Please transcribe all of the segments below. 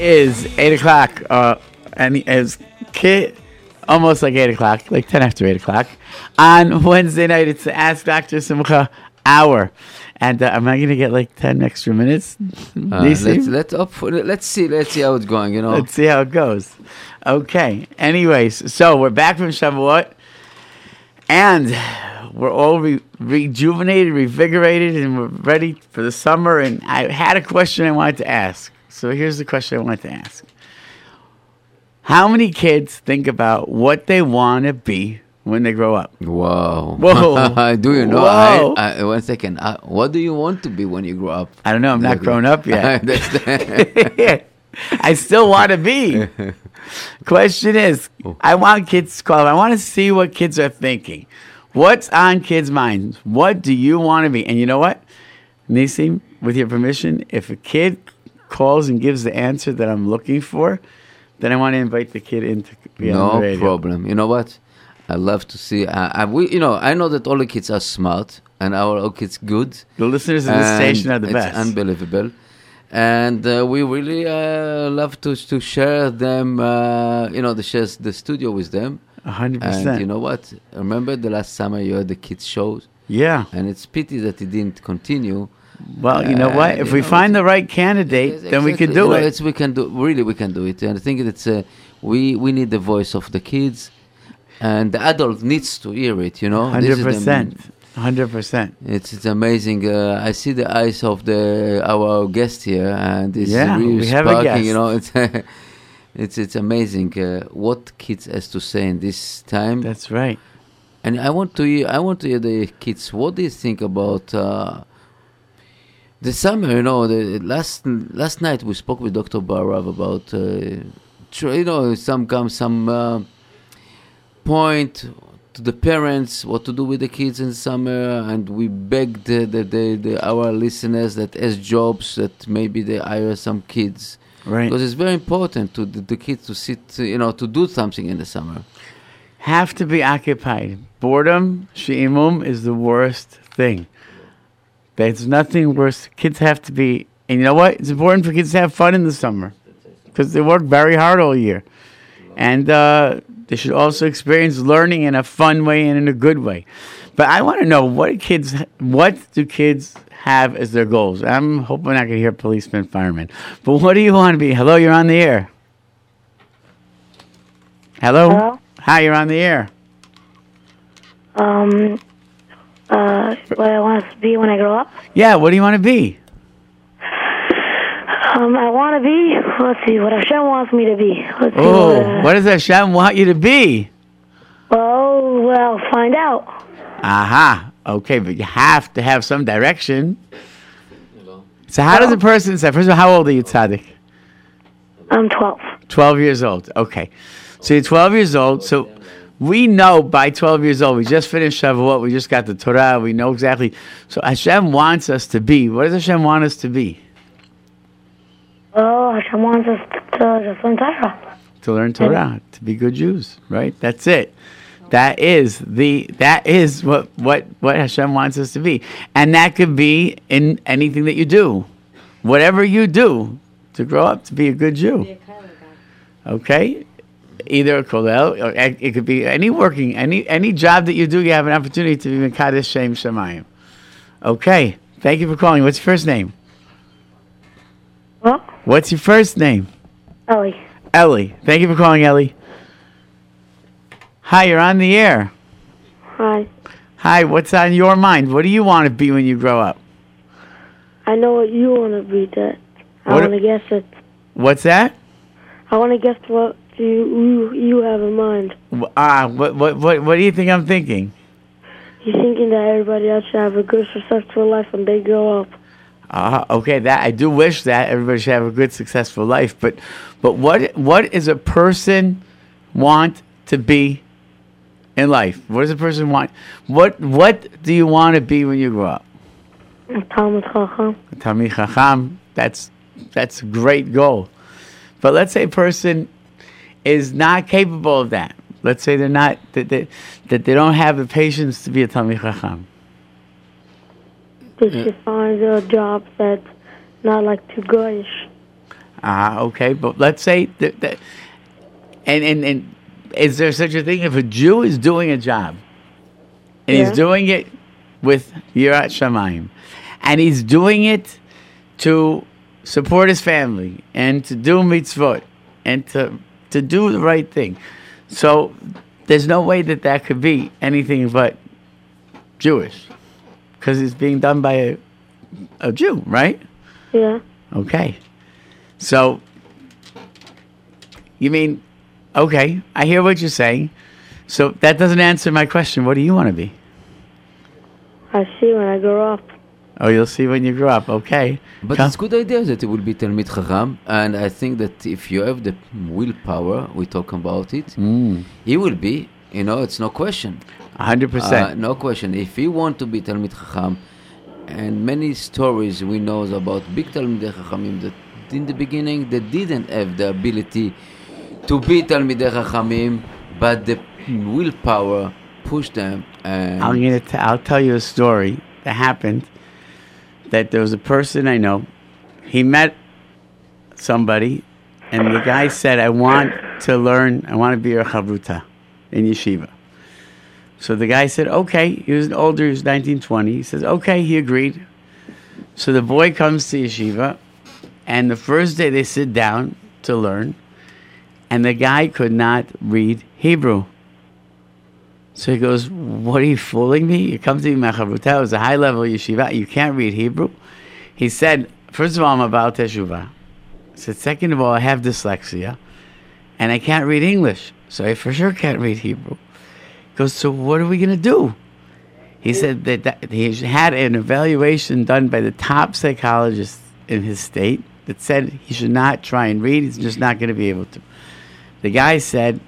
is eight o'clock, uh, and it's kid almost like eight o'clock, like ten after eight o'clock on Wednesday night. It's the Ask Doctor Simcha hour, and uh, am I going to get like ten extra minutes? Uh, let's let's up, let's see let's see how it's going. You know, let's see how it goes. Okay. Anyways, so we're back from Shavuot, and we're all re- rejuvenated, revigorated, and we're ready for the summer. And I had a question I wanted to ask. So here's the question I wanted to ask. How many kids think about what they want to be when they grow up? Whoa. Whoa. do you know? Whoa. I, I, one second. Uh, what do you want to be when you grow up? I don't know. I'm not grown up yet. I still want to be. Question is, I want kids to call. I want to see what kids are thinking. What's on kids' minds? What do you want to be? And you know what, Nisim, with your permission, if a kid calls and gives the answer that I'm looking for, then I want to invite the kid in to be on the no radio. problem. You know what? I love to see. Uh, I, we, you know, I know that all the kids are smart and our all kids good. The listeners of this and station are the it's best. unbelievable. And uh, we really uh, love to to share them. Uh, you know, the shares the studio with them. A hundred percent. you know what? Remember the last summer you had the kids shows, Yeah. and it's pity that it didn't continue. Well, you know Uh, what? If we know, find the right candidate, Yes, then we can do You know, it. It's, we can do really we can do it, and I think it's uh, we we need the voice of the kids, and the adult needs to hear it. You know, hundred percent. Hundred percent. It's it's amazing. Uh, I see the eyes of the our guest here, and it's Yeah, really we have a sparking. You know, it's it's it's amazing uh, what kids has to say in this time. That's right. And I want to hear, I want to hear the kids. What do you think about uh, the summer? You know, the last last night we spoke with Dr. Barav about uh, you know some come some uh, point to the parents what to do with the kids in summer, and we begged the, the, the, the our listeners that as jobs that maybe they hire some kids Right. because it's very important to the, the kids to sit you know to do something in the summer. have to be occupied. Boredom, she'imum, is the worst thing. There's nothing worse. Kids have to be, and you know what? It's important for kids to have fun in the summer because they work very hard all year. And uh, they should also experience learning in a fun way and in a good way. But I want to know what kids, what do kids have as their goals? I'm hoping I can hear policemen, firemen. But what do you want to be? Hello, you're on the air. Hello? Hello? Hi, you're on the air. Um, uh, what I want to be when I grow up. Yeah, what do you want to be? Um, I want to be. Let's see what Hashem wants me to be. Let's see. Oh, what, uh, what does Hashem want you to be? Well, well, find out. Aha. Okay, but you have to have some direction. So how does a person say, first of all, how old are you, Tzaddik? I'm 12. 12 years old. Okay. So you're 12 years old. So we know by 12 years old, we just finished Shavuot, we just got the Torah, we know exactly. So Hashem wants us to be. What does Hashem want us to be? Well, Hashem wants us to, to just learn Torah. to learn Torah, to be good Jews, right? That's it. That is the that is what what what Hashem wants us to be, and that could be in anything that you do, whatever you do, to grow up to be a good Jew. Okay, either a kollel or it could be any working any any job that you do. You have an opportunity to be mekadesh shem shemayim. Okay, thank you for calling. What's your first name? Well, What's your first name? Ellie. Ellie. Thank you for calling, Ellie. Hi, you're on the air. Hi. Hi, what's on your mind? What do you want to be when you grow up? I know what you want to be, Dad. I want to guess it. What's that? I want to guess what you, you you have in mind. Ah, what, what, what, what do you think I'm thinking? You're thinking that everybody else should have a good, successful life when they grow up. Ah, okay, that I do wish that everybody should have a good, successful life. But, but what, what is a person want to be in life? What does a person want? What, what do you want to be when you grow up? Talmud Chacham. Talmid Chacham, that's that's a great goal. But let's say a person is not capable of that. Let's say they're not that they, that they don't have the patience to be a Talmid Chacham. They should find a job that's not like too goyish. Ah, okay, but let's say that, that and, and and is there such a thing if a Jew is doing a job and he's doing it with Yirat Shamayim and he's doing it to support his family and to do mitzvot and to to do the right thing. So there's no way that that could be anything but Jewish because it's being done by a, a Jew, right? Yeah. Okay. So, you mean, okay, I hear what you're saying. So that doesn't answer my question. What do you want to be? I see when I grow up. Oh, you'll see when you grow up. Okay. But Come. it's good idea that it will be Talmid Chacham, and I think that if you have the willpower, we talk about it, Mm, he will be. You know, it's no question. 100%. Uh, no question. If he want to be Talmid Chacham, and many stories we know about big Talmidei Chachamim that in the beginning they didn't have the ability to be Talmidei Chachamim, but the willpower pushed them. And I'm gonna. T- I'll tell you a story that happened. That there was a person I know. He met somebody, and the guy said, "I want to learn. I want to be your chavruta in yeshiva." So the guy said, "Okay." He was older. He was 19, 20. He says, "Okay." He agreed. So the boy comes to yeshiva, and the first day they sit down to learn, and the guy could not read Hebrew. So he goes, What are you fooling me? You come to me, Macharuta, it was a high level yeshiva. You can't read Hebrew. He said, First of all, I'm about teshuvah. He said, Second of all, I have dyslexia and I can't read English. So I for sure can't read Hebrew. He goes, So what are we going to do? He said that, that he had an evaluation done by the top psychologist in his state that said he should not try and read. He's just not going to be able to. The guy said,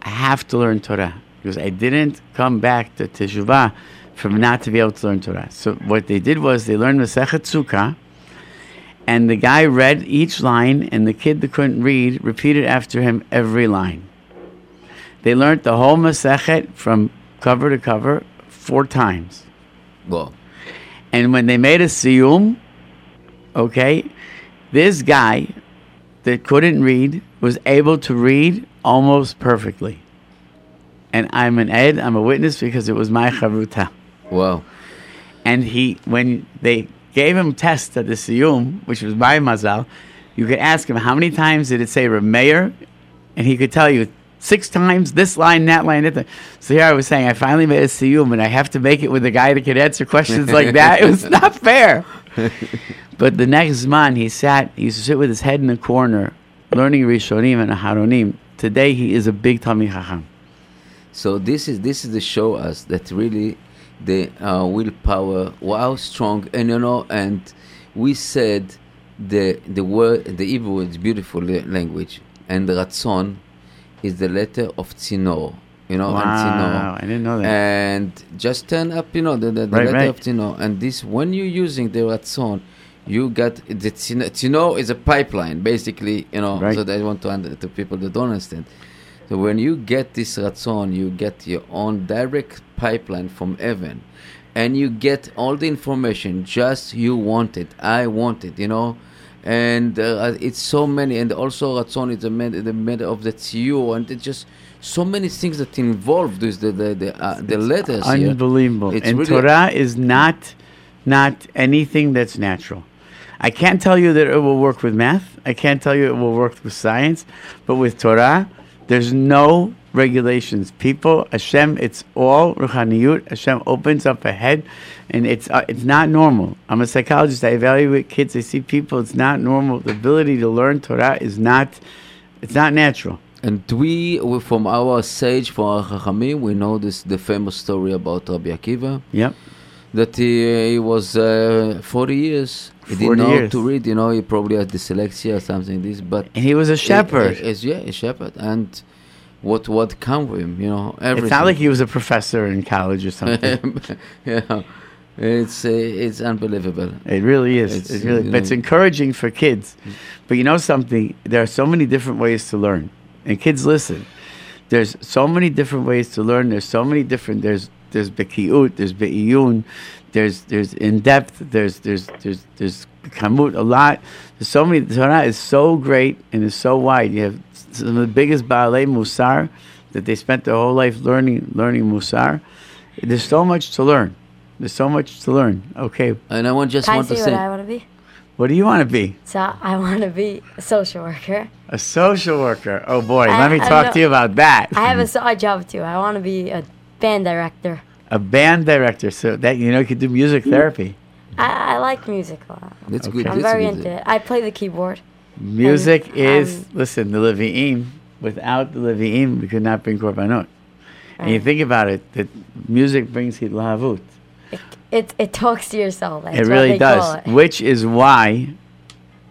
I have to learn Torah because I didn't come back to Teshuvah from not to be able to learn Torah. So what they did was they learned Masechet Sukkah, and the guy read each line, and the kid that couldn't read repeated after him every line. They learned the whole Masechet from cover to cover four times. well, And when they made a siyum, okay, this guy that couldn't read was able to read almost perfectly. And I'm an ed, I'm a witness because it was my chavruta. wow. And he, when they gave him tests at the siyum, which was my mazal, you could ask him how many times did it say Rameir, and he could tell you six times this line, that line, that. line. So here I was saying I finally made a siyum, and I have to make it with a guy that could answer questions like that. It was not fair. But the next man, he sat, he used to sit with his head in the corner, learning Rishonim and Aharonim. Today, he is a big Talmid Chacham. So this is this is to show us that really the uh, willpower, how strong, and you know, and we said the the word the Hebrew is beautiful language, and the Ratzon is the letter of Tzino, you know, and Wow, Tzino. I didn't know that. and just turn up, you know, the, the, the Right, letter right. of Tzino, and this when you're using the Ratzon. You got the Tzino, Tzino is a pipeline, basically, you know. Right. So that I want to under, to people that don't understand. So when you get this ratzon, you get your own direct pipeline from heaven, and you get all the information just you want it. I want it, you know, and uh, it's so many. And also ratzon is the matter, the matter of the tziur, and it's just so many things that involved with the the the, uh, the letters. Unbelievable. It's and really- Torah is not not anything that's natural. I can't tell you that it will work with math. I can't tell you it will work with science, but with Torah, there's no regulations. People, Hashem, it's all ruchaniyut. Hashem opens up a head, and it's uh, it's not normal. I'm a psychologist. I evaluate kids. I see people. It's not normal. The ability to learn Torah is not. It's not natural. And we, from our sage, from our chachamim, we know this the famous story about Rabbi Akiva. Yep. that he, he was uh, 40 years. He didn't know years. to read, you know, he probably had dyslexia or something this, but And he was a shepherd. He, he- yeah, a shepherd. And what what come with him, you know, everything. it's not like he was a professor in college or something. yeah, it's uh, it's unbelievable. It really is. It's, It's, really, but it's encouraging for kids. But you know something? There are so many different ways to learn, and kids listen. There's so many different ways to learn. There's so many different. There's there's bekiut. There's beiyun. There's there's in depth. There's there's there's there's kamut a lot. There's so many. The Torah is so great and it's so wide. You have some of the biggest baalei musar that they spent their whole life learning learning musar. There's so much to learn. There's so much to learn. Okay, And I want just Can I want to say say, what I want to be? what do you want to be? So I want to be a social worker. A social worker. Oh boy, I- let me I talk to you about that. I have a side job too. I want to be a band director. A band director, so that you know you could do music therapy. I, I like music a lot. that's Okay. good. I'm that's very good. into it. I play the keyboard. Music Um, is um, listen the Levi'im. Without the Levi'im, we could not bring korbanot. And you think about it, that music brings hitlahavut. It, it, it talks to your soul. That's It really does. it. Which is why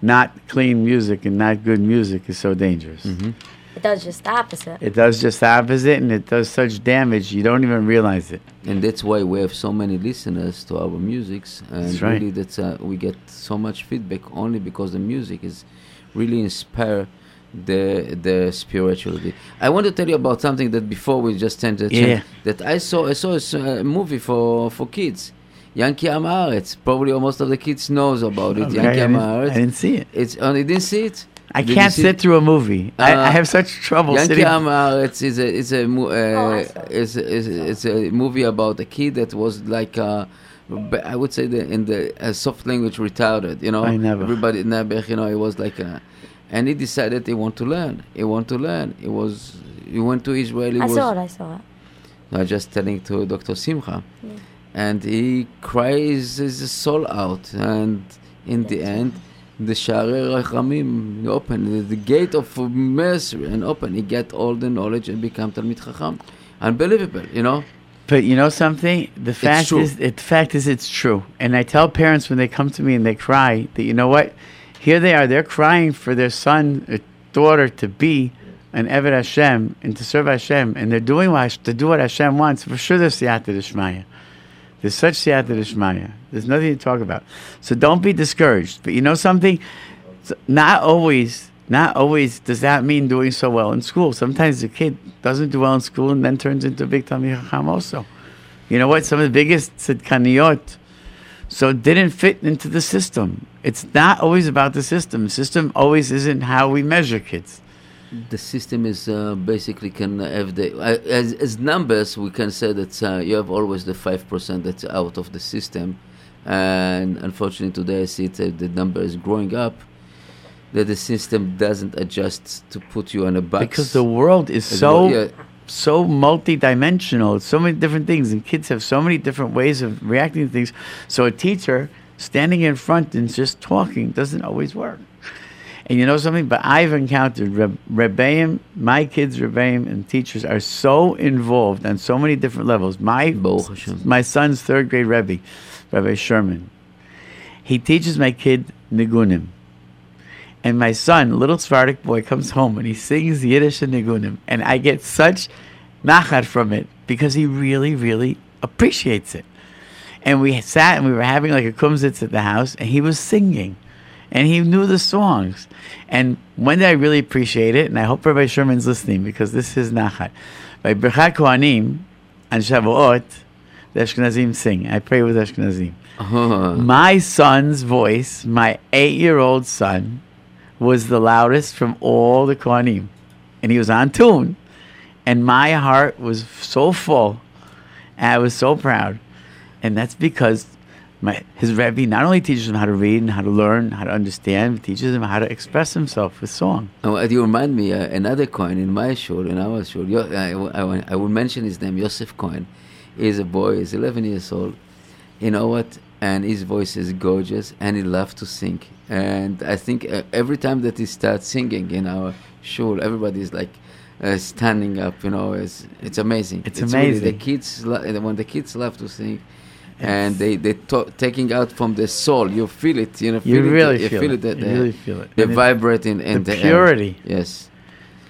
not clean music and not good music is so dangerous. Mm-hmm. It does just the opposite. It does just the opposite, and it does such damage you don't even realize it. and that's why we have so many listeners to our musics and That's right. really that's uh, we get so much feedback only because the music is really inspire the the spirituality i want to tell you about something that before we just tend to Yeah. that i saw i saw a movie for for kids Yankee Am Haaretz. Probably most of the kids knows about it. Okay, Yankee I, Am didn't, I didn't see it. It's on. You didn't see it. I Did can't sit through a movie. I, I Uh, have such trouble Yankee sitting. Am Haaretz is a is a mo- Oh, I uh, saw it. is, is it's a movie about a kid that was like uh, b- I would say the in the uh, soft language retarded. You know, I never. everybody never. You know, it was like a, and he decided he want to learn. He want to learn. It was he went to Israel. He I was saw it. I saw it. no, just telling to Dr. Simcha. Yeah. And he cries his soul out. And in the end, the Sha'arei Rachamim open, the, gate of mercy and open. He get all the knowledge and become Talmid Chacham. Unbelievable, you know? But you know something? The fact is, it, the fact is, it's true. And I tell parents when they come to me and they cry that you know what? Here they are. They're crying for their son or daughter to be an Eved Hashem and to serve Hashem, and they're doing what to do what Hashem wants. For sure, there's siyata d'shmaya. There's such siyata d'shmaya. There's nothing to talk about. So don't be discouraged. But you know something? Not always, not always does that mean doing so well in school. Sometimes the kid doesn't do well in school and then turns into a big Talmid Chacham also. You know what? Some of the biggest tzidkaniyot, so it didn't fit into the system. It's not always about the system. The system always isn't how we measure kids. The system is uh, basically can have the uh, as, as numbers we can say that uh, you have always the five percent that's out of the system, and unfortunately today I see it, uh, the number is growing up. That the system doesn't adjust to put you on a box Because the world is As so well, yeah. so multi-dimensional. So many different things, and kids have so many different ways of reacting to things. So a teacher standing in front and just talking doesn't always work. And you know something? But I've encountered Reb- Rebbeim, my kids, Rebbeim, and teachers are so involved on so many different levels. My my son's third grade Rebbe, Rebbe Sherman, he teaches my kid Nigunim. And my son, little Sephardic boy, comes home and he sings Yiddish and Nigunim. And I get such nachat from it because he really, really appreciates it. And we sat and we were having like a kumzitz at the house and he was singing. And he knew the songs. And when did I really appreciate it? And I hope Rabbi Sherman's listening because this is nachat. By Birchat Kohanim and Shavuot, the Ashkenazim sing. I pray with Ashkenazim. Uh-huh. My son's voice, my eight-year-old son, was the loudest from all the Kohanim, and he was on tune, and my heart was so full, and I was so proud, and that's because my his Rebbe not only teaches him how to read and how to learn, how to understand, but teaches him how to express himself with song. Oh, uh, you remind me uh, another Kohen in my shul, in our shul. Yo, I, I, I will mention his name, Yosef Cohen. He's a boy. He's 11 years old. You know what? And his voice is gorgeous, and he loves to sing. And I think uh, every time that he starts singing in our shul, everybody's like uh, standing up. You know, it's it's amazing. It's really the kids lo- when the kids love to sing. And they they to- taking out from the soul. You feel it. You know. You feel it, really you feel, feel it. that you they- really feel it. they And it- vibrate in, in the the, air. purity. Yes.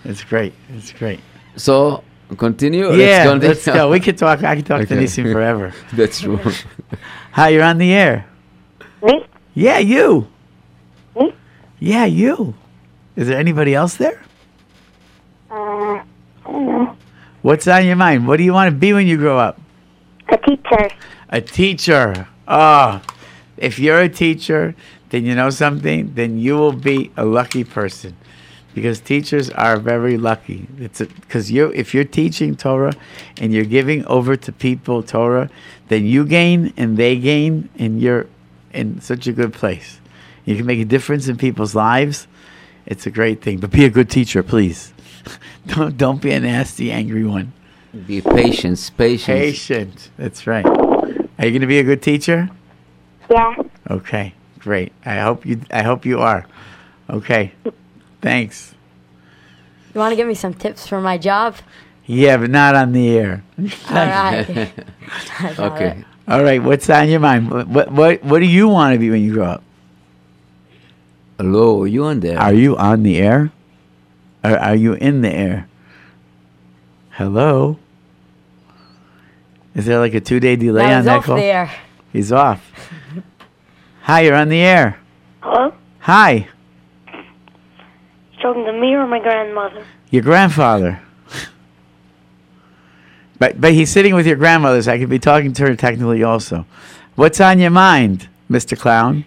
It's great. It's great. So continue. yeah, continue. let's go. We could talk. I could talk to Okay. Nissim forever. That's true. Hi, you're on the air. Me? Yeah, you. Me? Yeah, you. Is there anybody else there? Uh, I don't know. What's on your mind? What do you want to be when you grow up? A teacher. A teacher. Oh, if you're a teacher, then you know something? Then you will be a lucky person. Because teachers are very lucky. It's because you if you're teaching Torah and you're giving over to people Torah, then you gain and they gain and you're in such a good place. You can make a difference in people's lives. It's a great thing. But be a good teacher, please. don't don't be a nasty, angry one. Be patient. Patient. Patient. That's right. Are you going to be a good teacher? Yeah. Okay, great. I hope you. I hope you are. Okay, thanks. You want to give me some tips for my job? Yeah, but not on the air. All right. Okay. it. All right. What's on your mind? What what what, what do you want to be when you grow up? Hello, are you on there? Are you on the air? Or are you in the air? Hello. Is there like a two-day delay That on that call? there. He's off. Hi, you're on the air. Hello? Hi, You talking to me or my grandmother? your grandfather. But but he's sitting with your grandmother, so I could be talking to her technically also. What's on your mind, Mr. Clown?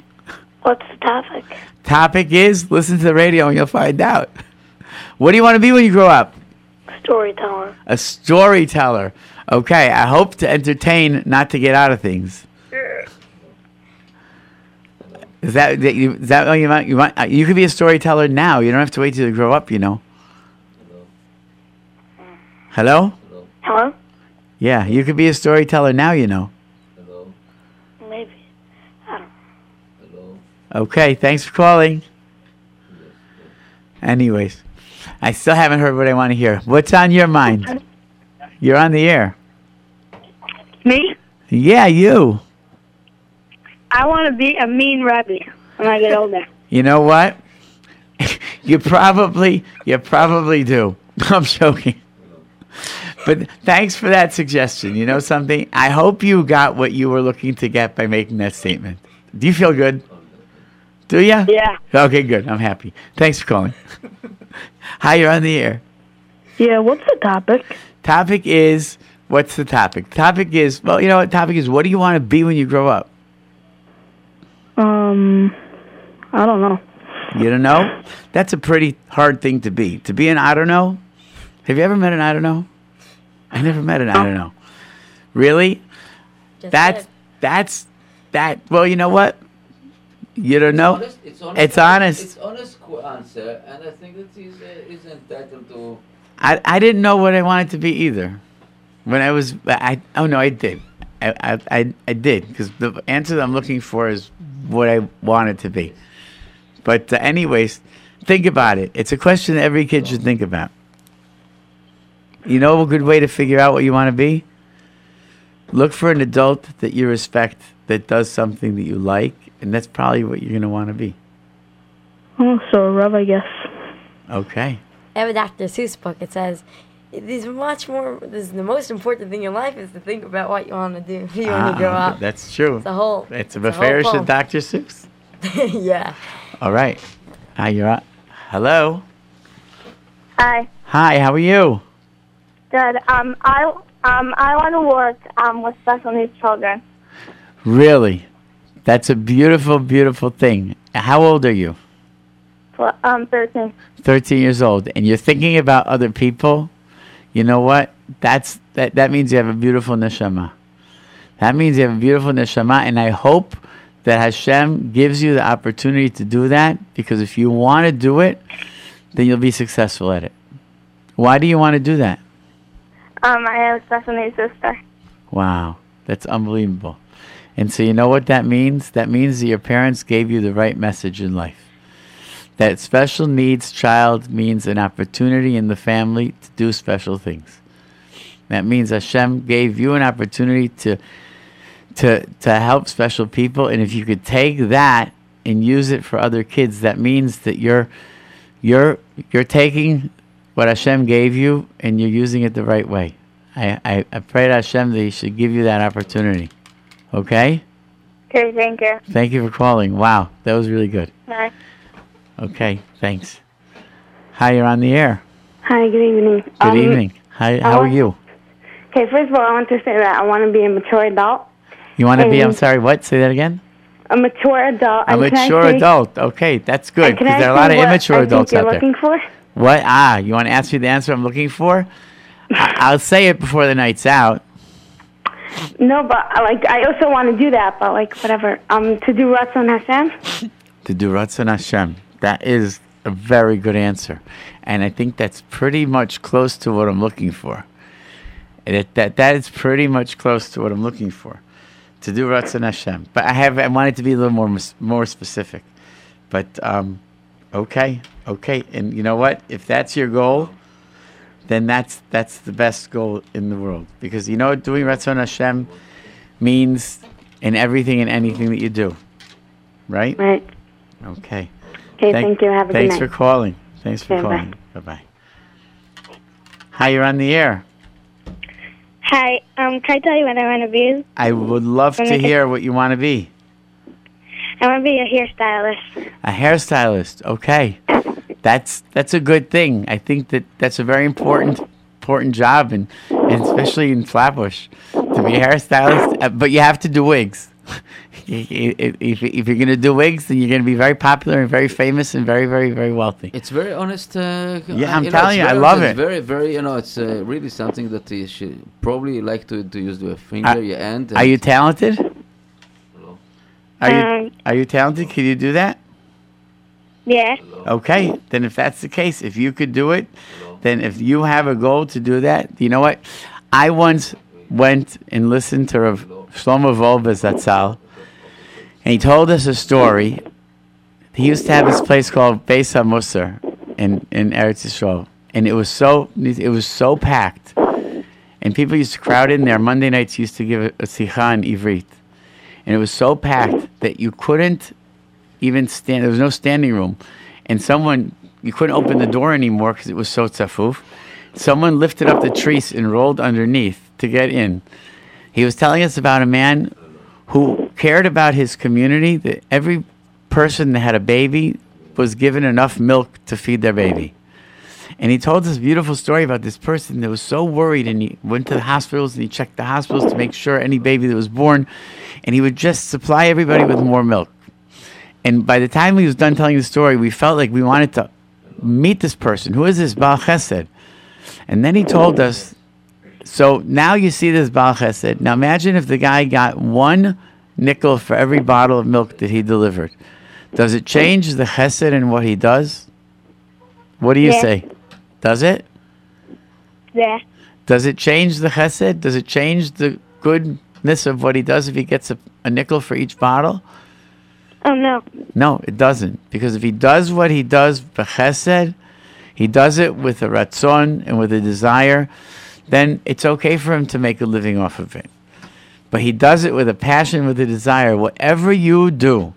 What's the topic? Topic is listen to the radio and you'll find out. What do you want to be when you grow up? Storyteller. A storyteller. Okay, I hope to entertain, not to get out of things. Is that, that you, is that you want? You want? uh, You could be a storyteller now. You don't have to wait till you grow up. You know. Hello. Hello? Yeah, you could be a storyteller now. You know. Hello. Maybe. Hello. Okay, thanks for calling. Anyways, I still haven't heard what I want to hear. What's on your mind? You're on the air. Me? Yeah, you. I want to be a mean rabbi when I get older. You know what? you probably you probably do. I'm joking. But thanks for that suggestion. You know something? I hope you got what you were looking to get by making that statement. Do you feel good? Do you? Yeah. Okay, good. I'm happy. Thanks for calling. Hi, you're on the air. Yeah, what's the topic? Topic is what's the topic? Topic is well, you know what topic is what do you want to be when you grow up? Um, I don't know. You don't know? That's a pretty hard thing to be. To be an I don't know. Have you ever met an I don't know? I never met an I don't know. Really? Just That's did. that's that. Well, you know what? You don't know. Honest, it's honest. It's honest. It's honest answer, and I think that he's uh, is entitled to. I I didn't know what I wanted to be either. When I was I oh no I did. I I I, did because the answer that I'm looking for is what I wanted to be. But uh, anyways, think about it. It's a question that every kid should think about. You know a good way to figure out what you want to be? Look for an adult that you respect that does something that you like, and that's probably what you're going to want to be. Oh, so a rub, I guess. Okay. I have a Dr. Seuss book. It says, "This is much more. This is the most important thing in life is to think about what you want to do when you grow Ah, up." That's true. It's a whole. It's a it's a whole fair. Dr. Seuss. yeah. All right. Hi, you're on. Hello. Hi. Hi, how are you? Good. Um, I um I want to work um with special needs children. Really? That's a beautiful, beautiful thing. How old are you? For, um, thirteen. 13 years old. And you're thinking about other people? You know what? That's that, that means you have a beautiful neshama. That means you have a beautiful neshama. And I hope that Hashem gives you the opportunity to do that because if you want to do it, then you'll be successful at it. Why do you want to do that? Um, I have a special needs sister. Wow, that's unbelievable. And so, you know what that means? That means that your parents gave you the right message in life. That special needs child means an opportunity in the family to do special things. That means Hashem gave you an opportunity to to to help special people, and if you could take that and use it for other kids, that means that you're you're you're taking what Hashem gave you and you're using it the right way. I, I, I pray to Hashem that He should give you that opportunity. Okay? Okay, thank you. Thank you for calling. Wow, that was really good. Bye. Okay, thanks. Hi, you're on the air. Hi, good evening. Good Um, evening. Hi, how are you? Okay, first of all, I want to say that I want to be a mature adult. You want to be, I'm sorry, what? Say that again? a mature adult. A And can I mature say- adult. Okay, that's good because there are a lot of immature I adults out there. looking for? What? Ah, you want to ask me the answer I'm looking for? I- I'll say it before the night's out. No, but like I also want to do that, but like whatever. Um, to do Ratzon Hashem. To do Ratzon Hashem. That is a very good answer. And I think that's pretty much close to what I'm looking for. That, that, that is pretty much close to what I'm looking for. To do Ratzon Hashem. But I have I wanted to be a little more more specific. But um, okay, okay. And you know what? If that's your goal, then that's that's the best goal in the world. Because you know what doing Ratzon Hashem means in everything and anything that you do. Right? Right. Okay. Okay. Thank, you. Have a Thanks good night. for calling. Thanks for Okay, calling. Bye bye. Hi, you're on the air. Hi, um, can I tell you what I want to be? I would love to hear what you want to be. I want to be a hairstylist. A hairstylist. Okay. That's that's a good thing. I think that that's a very important important job and, and especially in Flatbush to be a hairstylist, uh, but you have to do wigs. if, if, if you're going to do wigs, then you're going to be very popular and very famous and very, very, very wealthy. It's very honest. Uh, Yeah, I'm know, telling you, I love honest. it. It's very, very, you know, it's uh, really something that you should probably like to, to use your finger, Uh, your hand. Are you and- talented? Are you are you talented? Can you do that? Yeah. Okay, then if that's the case, if you could do it, then if you have a goal to do that, you know what? I once went and listened to Rav Shlomo Wolbe Zatzal, and he told us a story. He used to have this place called Beis HaMusar in, in Eretz Yisrael, and it was so it was so packed, and people used to crowd in there. Monday nights used to give a, a in Ivrit, and it was so packed that you couldn't even stand. There was no standing room, and someone you couldn't open the door anymore because it was so tzafuf. Someone lifted up the trees and rolled underneath to get in. He was telling us about a man who cared about his community. That every person that had a baby was given enough milk to feed their baby. And he told this beautiful story about this person that was so worried, and he went to the hospitals and he checked the hospitals to make sure any baby that was born, and he would just supply everybody with more milk. And by the time he was done telling the story, we felt like we wanted to meet this person. Who is this Baal Chesed? And then he told us, so now you see this Baal Chesed. Now imagine if the guy got one nickel for every bottle of milk that he delivered. Does it change the Chesed in what he does? What do you say? Does it? Yeah. Does it change the Chesed? Does it change the goodness of what he does if he gets a, a nickel for each bottle? Oh no. No, it doesn't. Because if he does what he does b'chesed, he does it with a ratzon and with a desire, then it's okay for him to make a living off of it. But he does it with a passion, with a desire. Whatever you do,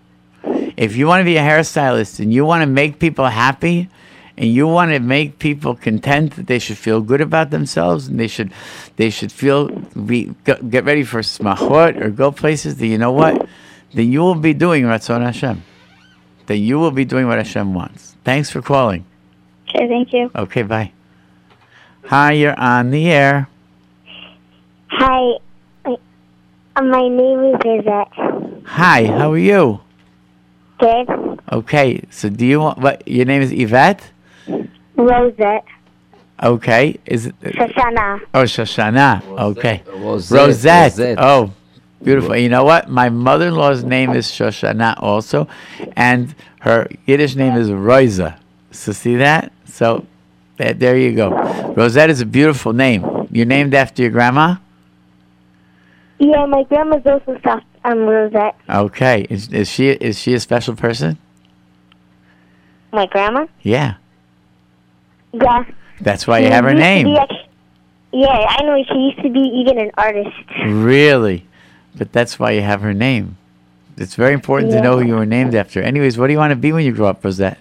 if you want to be a hairstylist and you want to make people happy and you want to make people content that they should feel good about themselves and they should they should feel be get ready for smachot or go places that you know what then you will be doing Ratzon Hashem. Then you will be doing what Hashem wants. Thanks for calling. Okay, thank you. Okay, bye. Hi, you're on the air. Hi. Uh, My name is Yvette. Hi, how are you? Good. Okay, so do you want what? Your name is Yvette. Rosette. Okay, is it? Shoshana. Oh, Shoshana. Okay, Rosette, Rosette. Rosette. Oh, beautiful. You know what? My mother-in-law's name is Shoshana also, and her Yiddish name is Roisa. So see that? So there, there you go. Rosette is a beautiful name. You're named after your grandma. Yeah, my grandma's also soft. Um, Rosette. Okay, is, is she is she a special person? My grandma? Yeah, Yeah. that's why you have her name. yeah, I know. She used to be even an artist. Really? But that's why you have her name. It's very important to know who you were named after. Anyways, what do you want to be when you grow up, Rosette?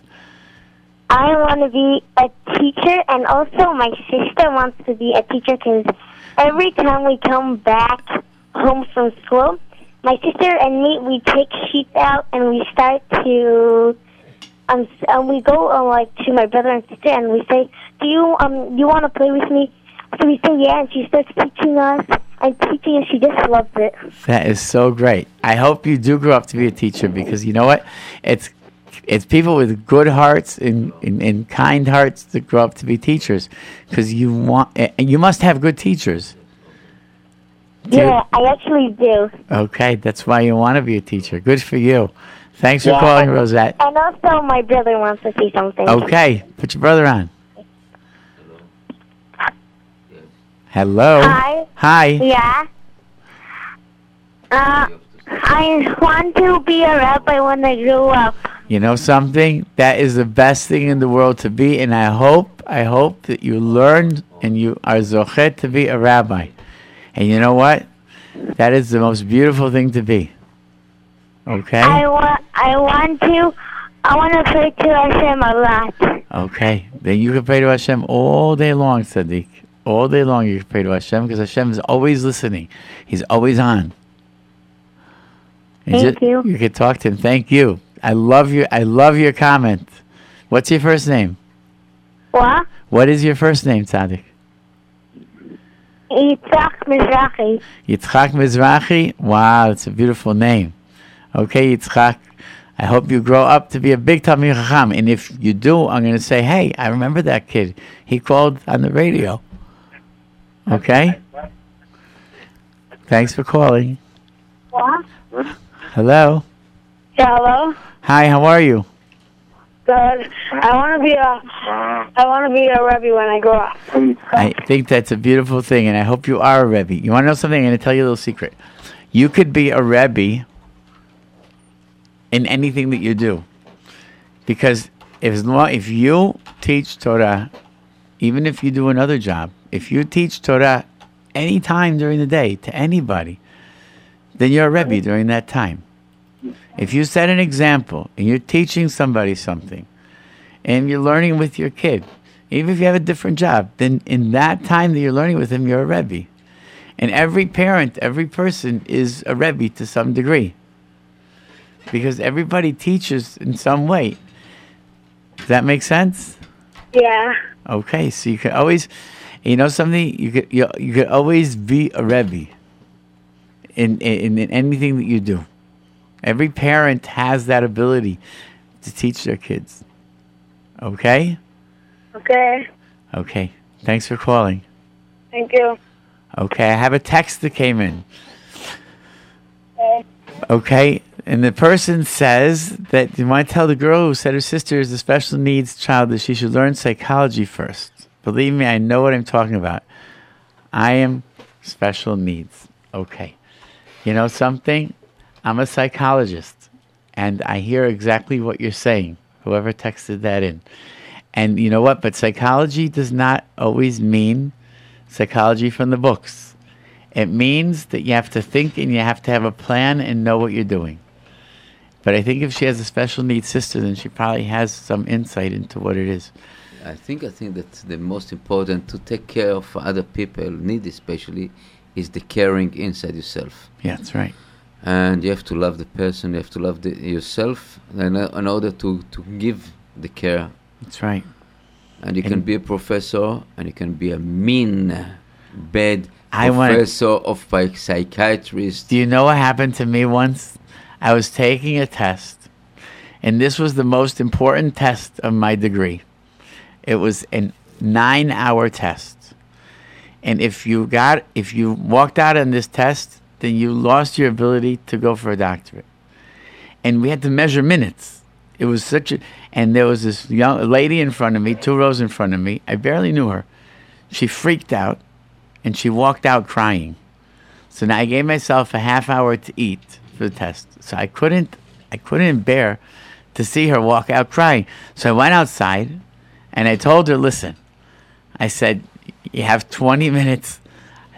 I want to be a teacher, and also my sister wants to be a teacher because every time we come back home from school, my sister and me we take sheets out and we start to um s- um we go uh, like to my brother and sister and we say, "Do you um you want to play with me?" So we say yeah, and she starts teaching us, and teaching, and she just loves it. That is so great. I hope you do grow up to be a teacher because you know what? It's it's people with good hearts and, and, and kind hearts that grow up to be teachers because you want and you must have good teachers. Do Yeah, I actually do. Okay, that's why you want to be a teacher. Good for you. Thanks for Yeah. calling, Rosette. And also, my brother wants to see something. Okay, put your brother on. Hello. Hi. Hi. Yeah. Uh, I want to be a rabbi when I grow up. You know something? That is the best thing in the world to be, and I hope, I hope that you learned and you are zochet to be a rabbi. And you know what? That is the most beautiful thing to be. Okay? I want. I want to. I want to pray to Hashem a lot. Okay. Then you can pray to Hashem all day long, Tzaddik. All day long you can pray to Hashem because Hashem is always listening. He's always on. And Thank you. You can talk to him. Thank you. I love you. I love your comment. What's your first name? What? What is your first name, Tzaddik? Yitzhak Mizrahi. Yitzchak Mizrahi. Wow, it's a beautiful name. Okay, Yitzchak. I hope you grow up to be a big Talmid Chacham. And if you do, I'm going to say, hey, I remember that kid. He called on the radio. Okay? Thanks for calling. Hello. Hello. Hi, how are you? Good. I want to be a. I want to be a Rebbe when I grow up. I think that's a beautiful thing, and I hope you are a Rebbe. You want to know something? I'm going to tell you a little secret. You could be a Rebbe in anything that you do. Because if, if you teach Torah, even if you do another job, if you teach Torah any time during the day to anybody, then you're a Rebbe during that time. If you set an example and you're teaching somebody something, and you're learning with your kid, even if you have a different job, then in that time that you're learning with him, you're a Rebbe. And every parent, every person is a Rebbe to some degree. Because everybody teaches in some way. Does that make sense? Yeah. Okay, so you can always, you know something, you could you, you could always be a Rebbe in, in in anything that you do. Every parent has that ability to teach their kids. Okay? Okay. Okay. Thanks for calling. Thank you. Okay, I have a text that came in. Okay, and the person says that you want to tell the girl who said her sister is a special needs child that she should learn psychology first. Believe me, I know what I'm talking about. I am special needs. Okay. You know something? I'm a psychologist, and I hear exactly what you're saying, whoever texted that in. And you know what? But psychology does not always mean psychology from the books. It means that you have to think and you have to have a plan and know what you're doing. But I think if she has a special needs sister, then she probably has some insight into what it is. I think I think that the most important to take care of other people, need especially, is the caring inside yourself. Yeah, that's right. And you have to love the person. You have to love the, yourself, in, in order to to give the care. That's right. And you can be a professor, and you can be a mean, bad I wanna- professor of psy- psychiatrist. Do you know what happened to me once? I was taking a test, and this was the most important test of my degree. It was a nine hour test. And if you got if you walked out on this test, then you lost your ability to go for a doctorate. And we had to measure minutes. It was such a and there was this young lady in front of me, two rows in front of me. I barely knew her. She freaked out and she walked out crying. So now I gave myself a half hour to eat for the test. So I couldn't I couldn't bear to see her walk out crying. So I went outside and I told her, listen, I said, you have 20 minutes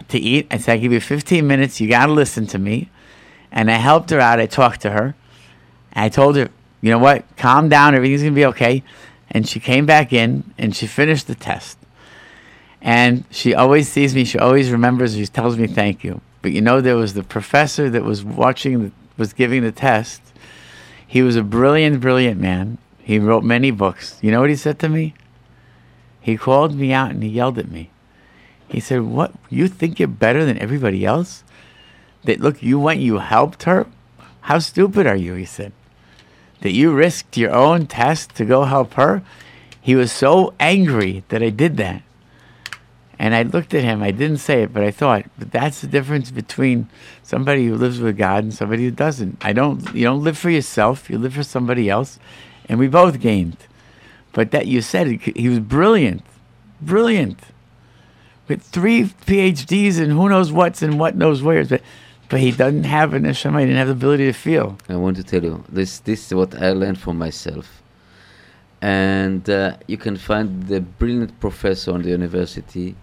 to eat. I said, I give you 15 minutes. You got to listen to me. And I helped her out. I talked to her. I told her, you know what? Calm down. Everything's going to be okay. And she came back in and she finished the test. And she always sees me. She always remembers. She tells me thank you. But you know, there was the professor that was watching, the, was giving the test. He was a brilliant, brilliant man. He wrote many books. You know what he said to me? He called me out and he yelled at me. He said, What? You think you're better than everybody else? That look, you went, you helped her? How stupid are you? He said. That you risked your own test to go help her? He was so angry that I did that. And I looked at him. I didn't say it, but I thought, but that's the difference between somebody who lives with God and somebody who doesn't. I don't. You don't live for yourself. You live for somebody else, and we both gained. But that you said he was brilliant, brilliant, with three PhDs and who knows what's and what knows where's. But but he doesn't have an neshama. He didn't have the ability to feel. I want to tell you this. This is what I learned for myself, and uh, you can find the brilliant professor on the university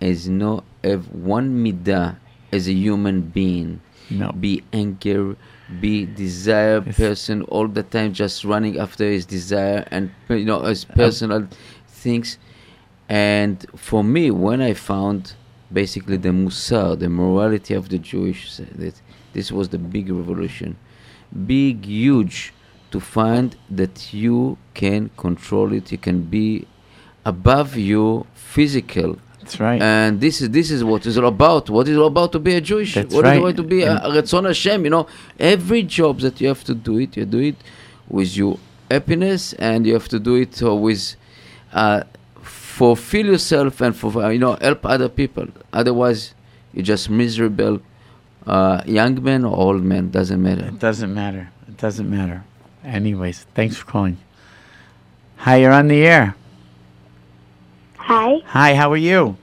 is no have one midah as a human being. No. Be anger, be desire Yes. person all the time, just running after his desire and you know his personal things. And for me, when I found basically the musar, the morality of the Jewish, that this was the big revolution, big, huge, to find that you can control it, you can be above your physical. That's right. And this is this is what it's all about. What is it all about to be a Jewish? That's What is right. it about to be And- a Ratzon Hashem? You know, every job that you have to do it, you do it with your happiness, and you have to do it uh, with uh, fulfill yourself and for uh, you know help other people. Otherwise, you're just miserable, uh, young man or old man doesn't matter. It doesn't matter. It doesn't matter. Anyways, thanks for calling. Hi, you're on the air. Hi. Hi, how are you?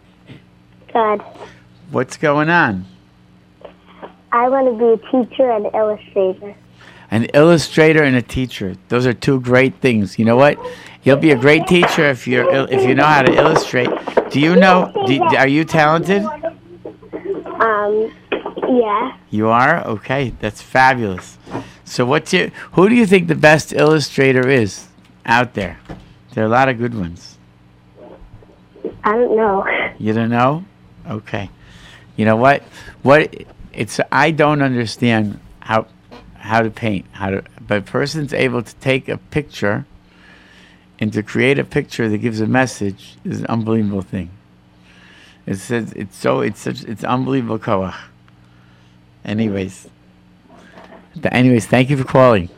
Good. What's going on? I want to be a teacher and illustrator. An illustrator and a teacher. Those are two great things. You know what? You'll be a great teacher if you're if you know how to illustrate. Do you know? Do, are you talented? Um, yeah. You are. Okay, that's fabulous. So, what's your? Who do you think the best illustrator is out there? There are a lot of good ones. I don't know. You don't know? Okay. You know what? What it's I don't understand how how to paint, how to but a person's able to take a picture and to create a picture that gives a message is an unbelievable thing. It says it's so it's such it's unbelievable koach. Anyways. Th- anyways, thank you for calling.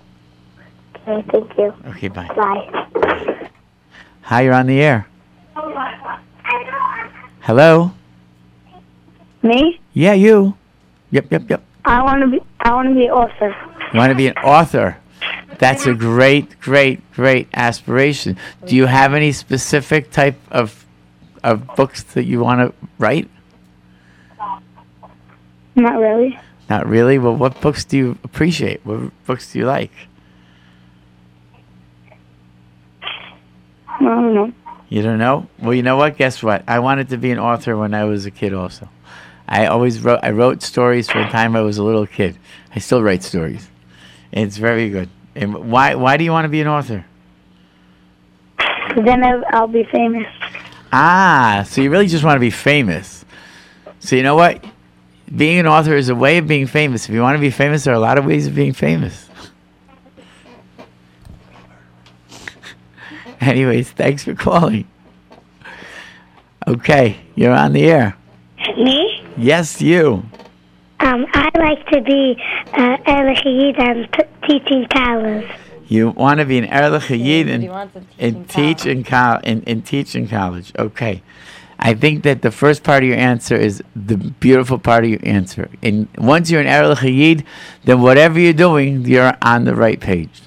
Okay, thank you. Okay, bye. Bye. Hi, you're on the air. Hello? Me? Yeah, you. Yep, yep, yep. I want to be. I want to be an author. You want to be an author. That's a great, great, great aspiration. Do you have any specific type of of books that you want to write? Not really. Not really. Well, what books do you appreciate? What books do you like? I don't know. You don't know? Well, you know what? Guess what? I wanted to be an author when I was a kid. Also, I always wrote. I wrote stories from the time I was a little kid. I still write stories. It's very good. And why? Why do you want to be an author? Then I'll, I'll be famous. Ah, so you really just want to be famous. So you know what? Being an author is a way of being famous. If you want to be famous, there are a lot of ways of being famous. Anyways, thanks for calling. Okay, you're on the air. Me? Yes, you. Um, I like to be uh, Elachid and t- teaching college. You want to be an Erlich Hayid He and, teach and in teach college. in, col- in, in teach in college. Okay. I think that the first part of your answer is the beautiful part of your answer. And once you're an Erlich Hayid, then whatever you're doing, you're on the right page.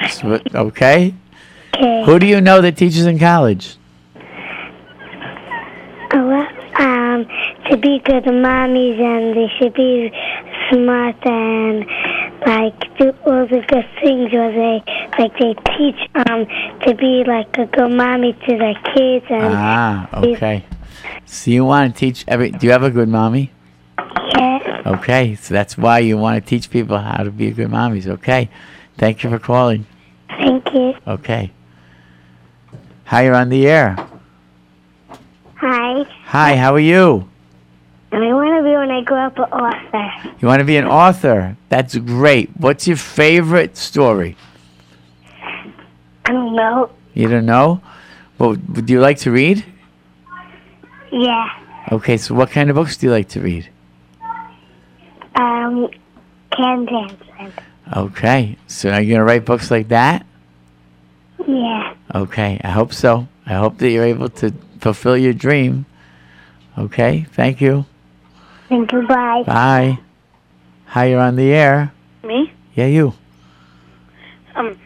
So, okay? Okay. Who do you know that teaches in college? Oh, well, um, to be good mommies and they should be smart and like do all the good things where they like they teach um to be like a good mommy to their kids and Ah, okay. So you want to teach every. Do you have a good mommy? yeah. Okay, so that's why you want to teach people how to be good mommies. Okay. Thank you for calling. Thank you. Okay. Hi, you're on the air. Hi. Hi, how are you? And I want to be when I grow up an author. You want to be an author? That's great. What's your favorite story? I don't know. You don't know? Well, do you like to read? Yeah. Okay, so what kind of books do you like to read? Um, Can Dancing. Okay, so are you going to write books like that? Yeah. Okay, I hope so. I hope that you're able to fulfill your dream. Okay, thank you. Thank you. Bye. Bye. Hi, you're on the air. Me? Yeah, you. Um,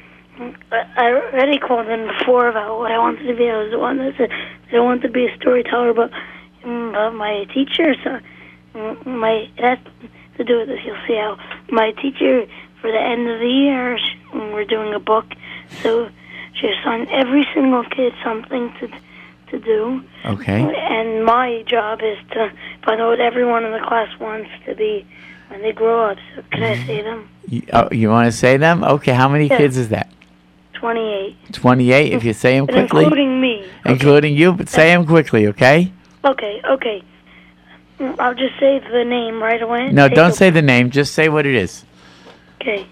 I I already called in before about what I wanted to be. I was the one that said that I wanted to be a storyteller, but, um, but my teacher, so, my it has to do with this. You'll see how my teacher for the end of the year, sh we're doing a book, so she assigned every single kid something to to do. Okay. And my job is to find out what everyone in the class wants to be when they grow up. So can I say them? You, oh, you want to say them? Okay, how many Yeah. kids is that? 28. 28, if you say them quickly. including me. Including you, but say them quickly, okay? Okay, okay. Mm, I'll just say the name right away. No, Take don't a- say the name. Just say what it is. Okay.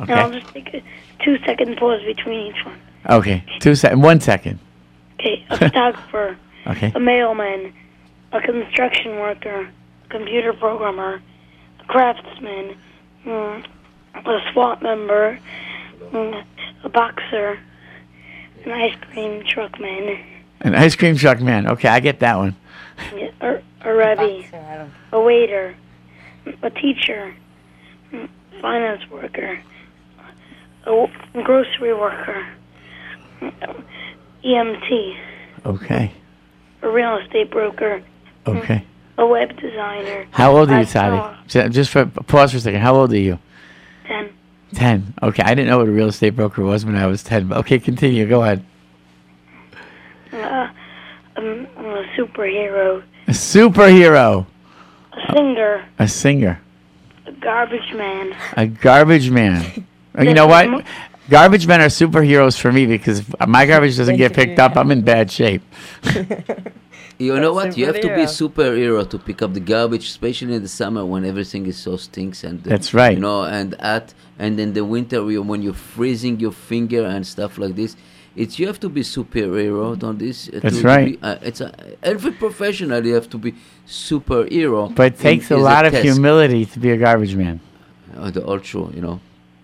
Okay. And I'll just take a two second pause between each one. Okay. Two sec. One second. Okay, a photographer, Okay. a mailman, a construction worker, a computer programmer, a craftsman, mm, a SWAT member, mm, a boxer, an ice cream truck man, An ice cream truck man. Okay, I get that one. yeah, a, a rebbe, a waiter, a teacher, mm, finance worker, a grocery worker, EMT, Okay. a real estate broker, Okay. a web designer. How old are you, I Sadi? Just for pause for a second. How old are you? Ten. Ten. Okay, I didn't know what a real estate broker was when I was ten. But okay, continue. Go ahead. Uh, I'm a superhero, A superhero. a singer, A singer. a garbage man. A garbage man. You know what? Garbage men are superheroes for me because if my garbage doesn't get picked up, I'm in bad shape. You know what? You have to be superhero. superhero to pick up the garbage, especially in the summer when everything is so stinks and That's right. You know, and at and in the winter when you're freezing your finger and stuff like this, it's you have to be superhero on this. uh, That's to- to right. be- uh, it's a, every professional you have to be superhero. But it in- takes a is lot of task. humility to be a garbage man. Uh, the all true, you know.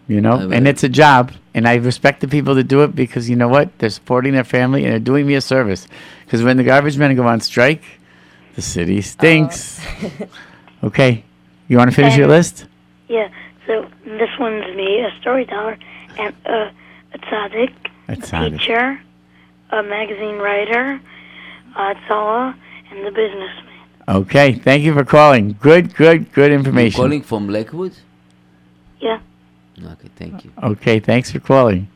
You know, I and it's a job, and I respect the people that do it because you know what? They're supporting their family and they're doing me a service. Because when the garbage men go on strike, the city stinks. okay, you want to finish your list? Yeah, so this one's me, a storyteller, and uh, a tzaddik, a not it. teacher, a magazine writer, a tzala, and the businessman. Okay, thank you for calling. Good, good, good You're information. calling from Lakewood? Yeah. Okay, thank you. Okay, thanks for calling.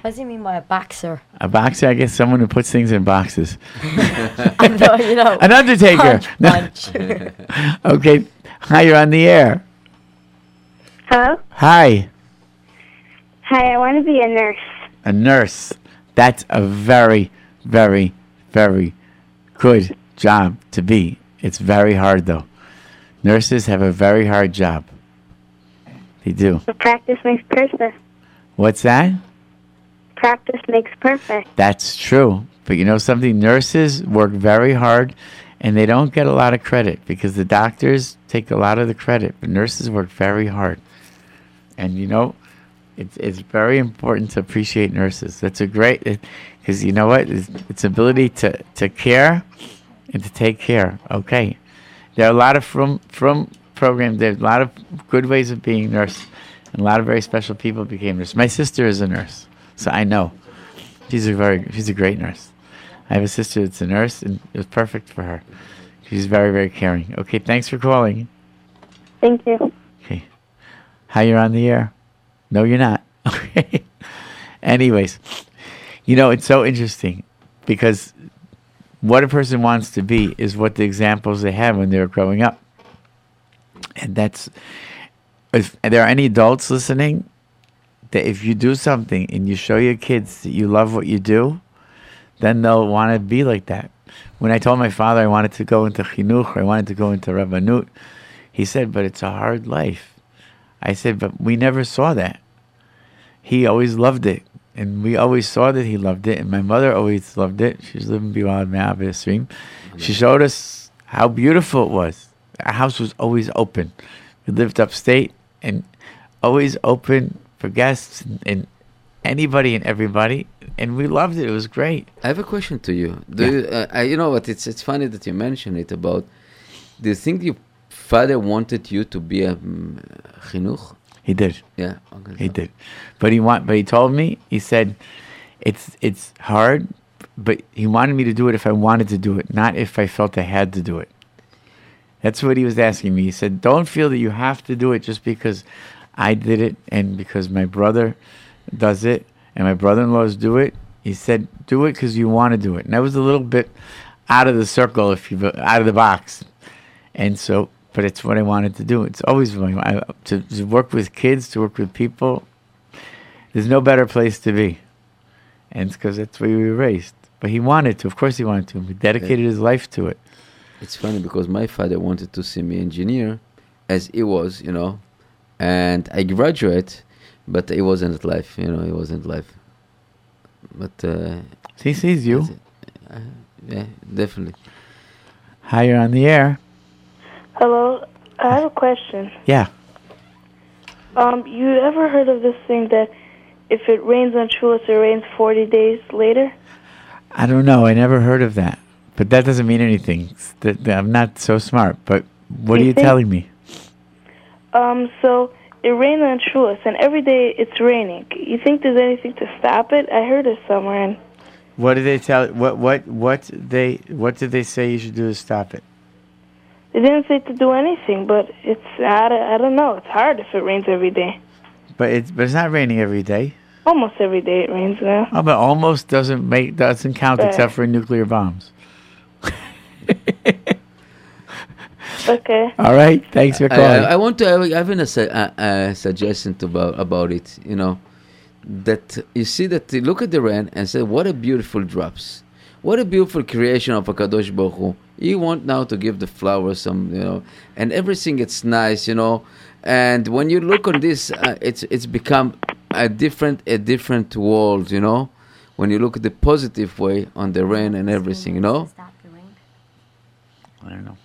What does he mean by a boxer? A boxer, I guess, someone who puts things in boxes. no, you know. An undertaker. Punch, punch. okay, hi, you're on the air. Hello? Hi, Hi, I want to be a nurse. a nurse. That's a very, very, very good job to be. It's very hard, though. Nurses have a very hard job. They do. But practice makes perfect. What's that? Practice makes perfect. That's true. But you know something? Nurses work very hard and they don't get a lot of credit because the doctors take a lot of the credit. But nurses work very hard. And you know, it's, it's very important to appreciate nurses. That's a great, because you know what? It's, it's ability to, to care and to take care. Okay. There are a lot of from, from programs, there's a lot of good ways of being nurse. And a lot of very special people became nurses. My sister is a nurse, so I know. She's a very she's a great nurse. I have a sister that's a nurse, and it was perfect for her. She's very very caring. Okay, thanks for calling. Thank you. Okay, how you're on the air? No, you're not. Okay. Anyways, you know it's so interesting because what a person wants to be is what the examples they have when they're growing up, and that's if there are any adults listening that if you do something and you show your kids that you love what you do, then they'll want to be like that. When I told my father I wanted to go into chinuch, I wanted to go into rabbanut, he said, "But it's a hard life." I said, "But we never saw that." He always loved it and we always saw that he loved it, and my mother always loved it. She's living beyond stream. She showed us how beautiful it was. Our house was always open. We lived upstate and always open for guests and, and anybody and everybody, and we loved it. It was great. I have a question to you. Do Yeah. you, uh, I, you know what? It's it's funny that you mention it about. Do you think your father wanted you to be a um, chinuch? He did. Yeah. Okay. He did, but he want. But he told me. He said, "It's it's hard, but he wanted me to do it if I wanted to do it, not if I felt I had to do it." That's what he was asking me. He said, "Don't feel that you have to do it just because I did it and because my brother does it and my brother-in-laws do it." He said, "Do it because you want to do it." And that was a little bit out of the circle, if you out of the box. And so, but it's what I wanted to do. It's always I- to, to work with kids, to work with people. There's no better place to be, and it's because that's where we were raised. But he wanted to. Of course, he wanted to. He dedicated his life to it. It's funny because my father wanted to see me engineer, as he was, you know, and I graduate, but he wasn't life, you know, he wasn't life. But uh, He sees you. Uh, yeah, definitely. Hi, you're on the air. Hello, I have a question. Yeah. Um, you ever heard of this thing that if it rains on Shulas, it rains 40 days later? I don't know. I never heard of that. But that doesn't mean anything. That- I'm not so smart. But what are You telling me? Um, so it rained on Shulas, and every day it's raining. You think there's anything to stop it? I heard it somewhere, and What did they tell? What what what they what did they say you should do to stop it? they didn't say to do anything, but it's, I, don't- I don't know, it's hard if it rains every day. But it's but it's not raining every day. Almost every day it rains now. Oh, but almost doesn't make doesn't count Right. except for nuclear bombs. Okay. All right. Thanks for calling. I, I want to have, have a, su- a, a suggestion about, about it, you know, that you see that you look at the rain and say, what a beautiful drops. What a beautiful creation of a Kadosh Baruch Hu. You want now to give the flowers some, you know, and everything it's nice, you know. And when you look on this, uh, it's it's become a different a different world, you know. When you look at the positive way on the rain and everything, you know. I don't know.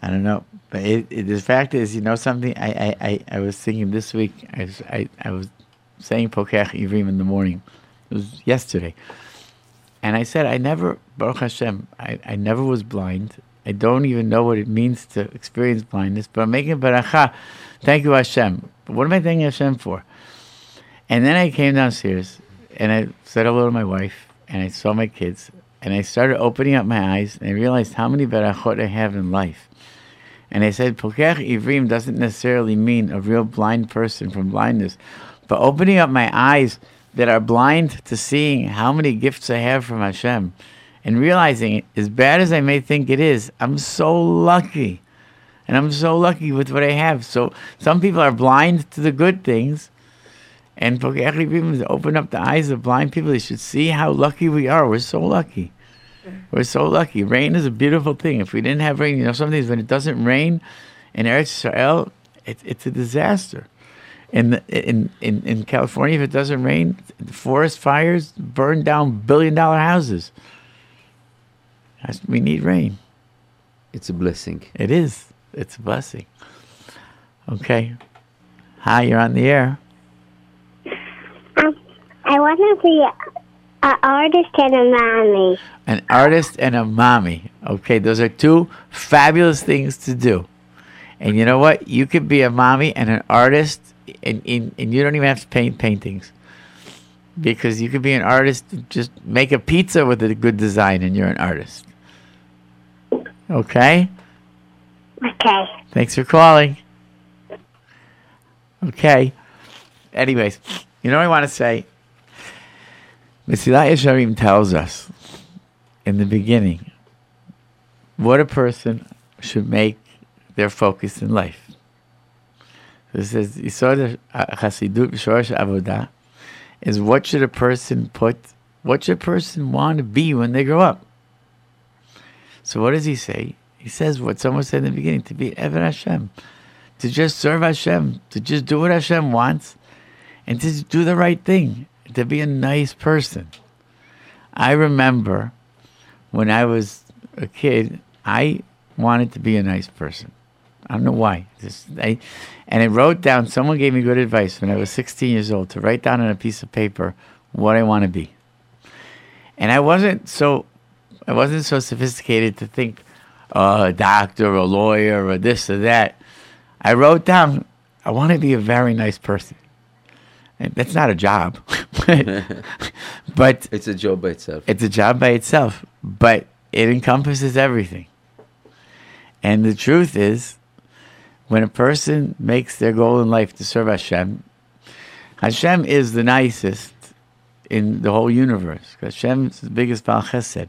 I don't know. But it, it, the fact is, you know something? I, I, I, I was thinking this week, I was, I, I was saying Pokech Ivrim in the morning. It was yesterday. And I said, I never, Baruch Hashem, I, I never was blind. I don't even know what it means to experience blindness, but I'm making baracha. Thank you, Hashem. But what am I thanking Hashem for? And then I came downstairs and I said hello to my wife and I saw my kids and I started opening up my eyes and I realized how many berachot I have in life. And I said, Pokech Ivrim doesn't necessarily mean a real blind person from blindness, but opening up my eyes that are blind to seeing how many gifts I have from Hashem and realizing, as bad as I may think it is, I'm so lucky. And I'm so lucky with what I have. So some people are blind to the good things. And Pokech Ivrim is open up the eyes of blind people. They should see how lucky we are. We're so lucky. We're so lucky. Rain is a beautiful thing. If we didn't have rain, you know, sometimes when it doesn't rain in Eretz Israel, it, it's a disaster. In, the, in in in California, if it doesn't rain, forest fires burn down billion dollar houses. That's- We need rain. It's a blessing. It is. It's a blessing. Okay. Hi, you're on the air. I want to be an artist and a mommy. An artist and a mommy. Okay, those are two fabulous things to do. And you know what? You could be a mommy and an artist, and, and, and you don't even have to paint paintings. Because you could be an artist, just make a pizza with a good design, and you're an artist. Okay? Okay. Thanks for calling. Okay. Anyways, you know what I want to say? Mesilat Yesharim tells us in the beginning what a person should make their focus in life. This says, Yisod Chasidut Shorosh Avodah is what should a person put, what should a person want to be when they grow up? So what does he say? He says what someone said in the beginning, to be Eved Hashem, to just serve Hashem, to just do what Hashem wants, and to do the right thing, to be a nice person. I remember when I was a kid, I wanted to be a nice person. I don't know why. Just I, and I wrote down. Someone gave me good advice when I was 16 years old to write down on a piece of paper what I want to be. And I wasn't so, I wasn't so sophisticated to think, uh, a doctor, or a lawyer, or this or that. I wrote down, I want to be a very nice person. And that's not a job, but, It's a job by itself. it's a job by itself, but it encompasses everything. And the truth is, when a person makes their goal in life to serve Hashem, Hashem is the nicest in the whole universe. Hashem is the biggest Baal Chesed.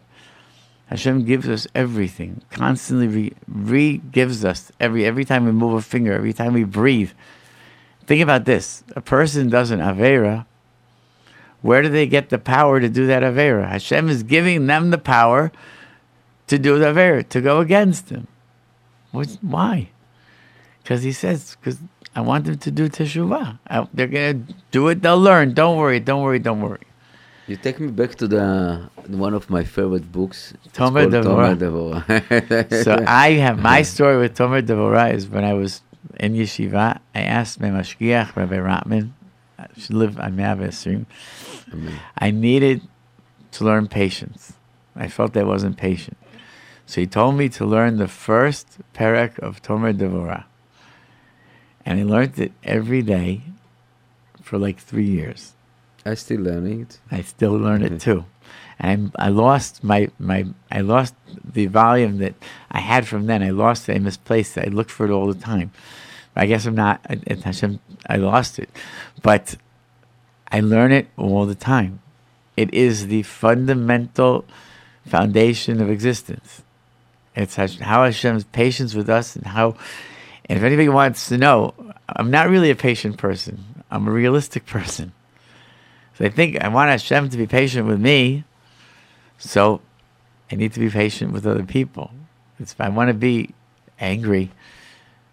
Hashem gives us everything, constantly re, re gives us every every time we move a finger, every time we breathe. Think about this: a person does an avera. Where do they get the power to do that avera? Hashem is giving them the power to do the avera, to go against him. Why? Because he says, because I want them to do teshuvah. I, they're gonna do it. They'll learn. Don't worry. Don't worry. Don't worry. You take me back to the one of my favorite books. Tomer Devorah. Devorah. so I have my story with Tomer Devorah is when I was in yeshiva, I asked my mashgiach, Rabbi Rotman, she lived on Mavis I needed to learn patience. I felt I wasn't patient. So he told me to learn the first perek of Tomer Devorah. And I learned it every day for like three years. I still learning it. I still learn it mm-hmm. too. And I, I lost my, my I lost the volume that I had from then. I lost it. I misplaced it. I looked for it all the time. I guess I'm not. I, I- lost it, but I learn it all the time. It is the fundamental foundation of existence. It's how Hashem's patience with us and how. And if anybody wants to know, I'm not really a patient person. I'm a realistic person. So I think I want Hashem to be patient with me, so I need to be patient with other people. It's, if I want to be angry,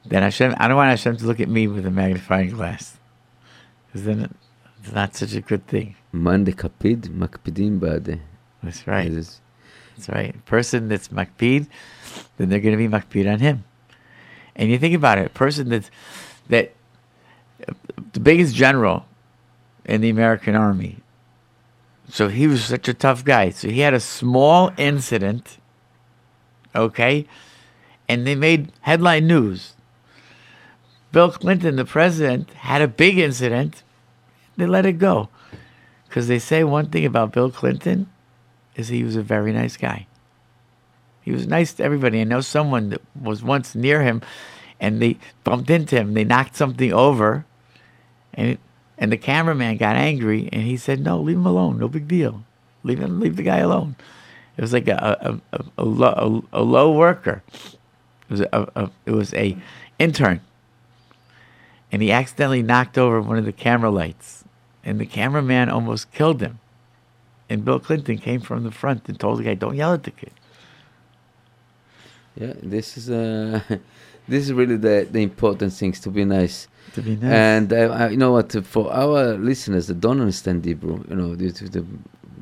then Hashem, I don't want Hashem to look at me with a magnifying glass. Because then it, it's not such a good thing. Man makpidim. That's right. That's right. Person that's makpid, then they're going to be makpid on him. And you think about it, a person that's, that, the biggest general in the American army. So he was such a tough guy. So he had a small incident, okay? And they made headline news. Bill Clinton, the president, had a big incident. They let it go because they say one thing about Bill Clinton is he was a very nice guy. He was nice to everybody. I know someone that was once near him, and they bumped into him. They knocked something over, and it, and the cameraman got angry, and he said, "No, leave him alone. No big deal. Leave him. Leave the guy alone." It was like a a, a, a, low, a, a low worker. It was a, a it was a intern, and he accidentally knocked over one of the camera lights, and the cameraman almost killed him. And Bill Clinton came from the front and told the guy, "Don't yell at the kid." Yeah, this is uh, this is really the the important things to be nice. To be nice. And uh, uh, you know what? For our listeners that don't understand Hebrew, you know, to the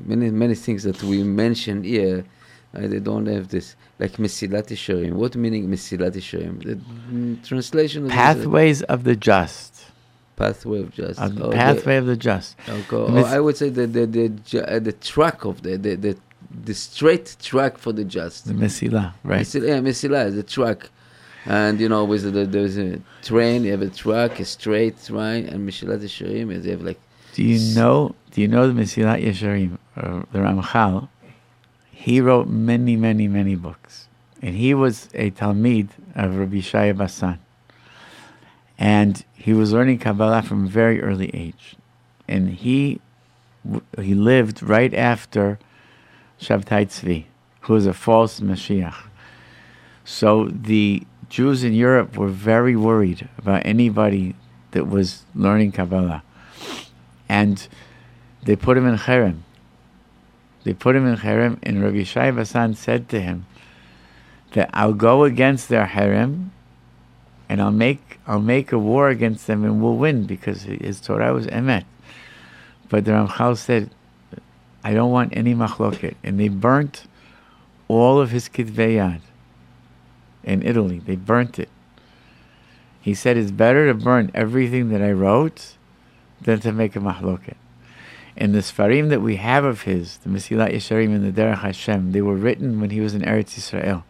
many many things that we mentioned here, uh, they don't have this. Like Mesilat Yesharim. What meaning Mesilat Yesharim? The mm, translation of uh, Pathways of the just. pathway of just. The Or pathway of the just. Okay, Mis- I would say the the the, ju- uh, the track of the the, the the straight track for the just. The Mesilah, right? Mesil- yeah, Mesilah is the track. And you know, with the, there's a train, you have a track, a straight train, and Mishilat Yesharim, you have like Do you know? Do you know the Mesilat Yesharim, or the Ramchal? He wrote many, many, many books, and he was a Talmid of Rabbi Shaya Bassan. and he was learning Kabbalah from a very early age, and he he lived right after Shabtai Tzvi, who was a false Mashiach. So the Jews in Europe were very worried about anybody that was learning Kabbalah. And they put him in Cherem. They put him in Cherem, and Rabbi Shai Bassan said to him that I'll go against their Cherem and I'll make I'll make a war against them and we'll win because his Torah was emet. But the Ramchal said, I don't want any machloket, and they burnt all of his kitvei yad in Italy. They burnt it. He said it's better to burn everything that I wrote than to make a mahloket. And the Sfarim that we have of his, the Mesilat Yesharim and the Derech Hashem, they were written when he was in Eretz Yisrael.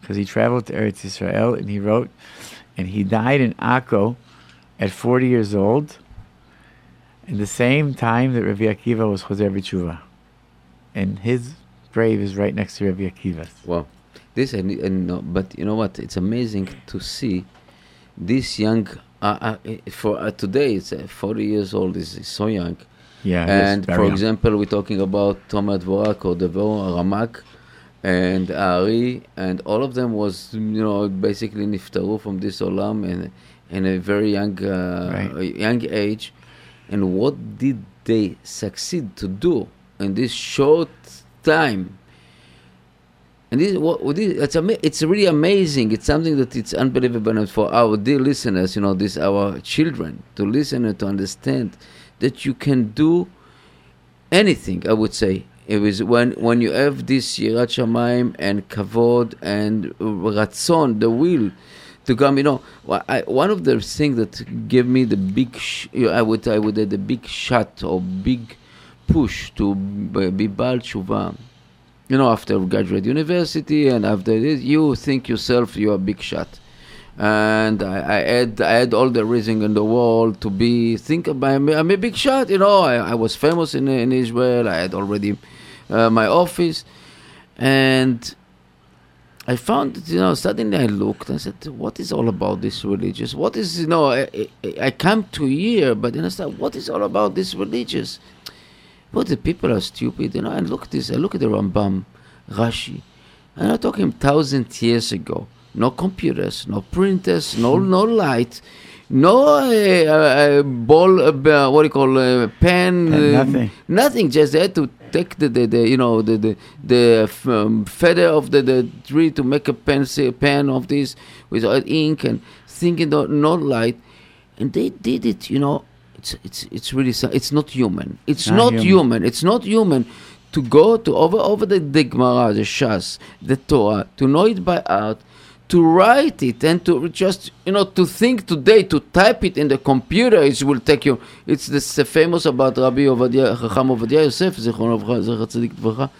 Because he traveled to Eretz Yisrael and he wrote, and he died in Akko at 40 years old, in the same time that Rabbi Akiva was Choser B'tshuva. And his grave is right next to Rabbi Akiva's. Wow. This and, and but you know what? It's amazing to see this young. Uh, uh, for uh, today, it's uh, 40 years old. Is so young. Yeah, and for young. example, we're talking about Tomer Devorah or Devo Ramak and Ari, and all of them was you know basically niftaru from this olam and in a very young uh, Right. young age. And what did they succeed to do in this short time? And this, what, this, it's, ama- it's really amazing. It's something that it's unbelievable and for our dear listeners, you know, this our children to listen and to understand that you can do anything. I would say it was when when you have this yirat shamayim and kavod and ratzon, the will to come. You know, I, one of the things that gave me the big, sh- I would I would say the big shot or big push to be bal tshuva you know, after graduate university and after this, you think yourself you are a big shot. And I, I had I had all the reason in the world to be think about I'm I'm a big shot. You know, I, I was famous in in Israel. I had already uh, my office, and I found you know suddenly I looked and said, what is all about this religious? What is you know I, I, I come to here, but then I said, what is all about this religious? But the people are stupid, you know. And look at this. I look at the Rambam, Rashi. And I'm not talking thousand years ago. No computers, no printers, no no light, no uh, uh, ball. Uh, uh, what do you call uh, pen? Pen, uh, nothing. Nothing. Just they had to take the, the, the you know the the, the um, feather of the, the tree to make a pencil pen of this without ink and thinking no, no light, and they did it. You know, it's it's it's really it's not human. It's Not not, human. human. It's not human to go to over over the, the Gemara, the Shas, the Torah, to know it by heart, to write it, and to just you know to think today to type it in the computer. It will take you. It's this famous about Rabbi Ovadia, Chacham Ovadia Yosef, Zichron Avcha- Zecher Tzadik Tvarcha,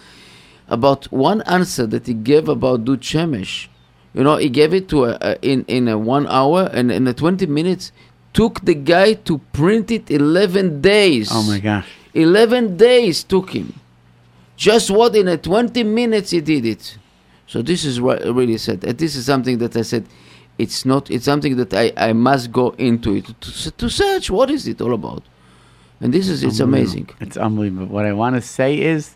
about one answer that he gave about Dud Shemesh. You know, he gave it to a, a, in in a one hour and in a twenty minutes. Took the guy to print it eleven days. Oh my gosh. 11 days took him. Just what in a 20 minutes he did it. So this is what I really said. And this is something that I said. It's not. It's something that I, I must go into it to, to search what is it all about. And this is it's amazing. It's unbelievable. What I want to say is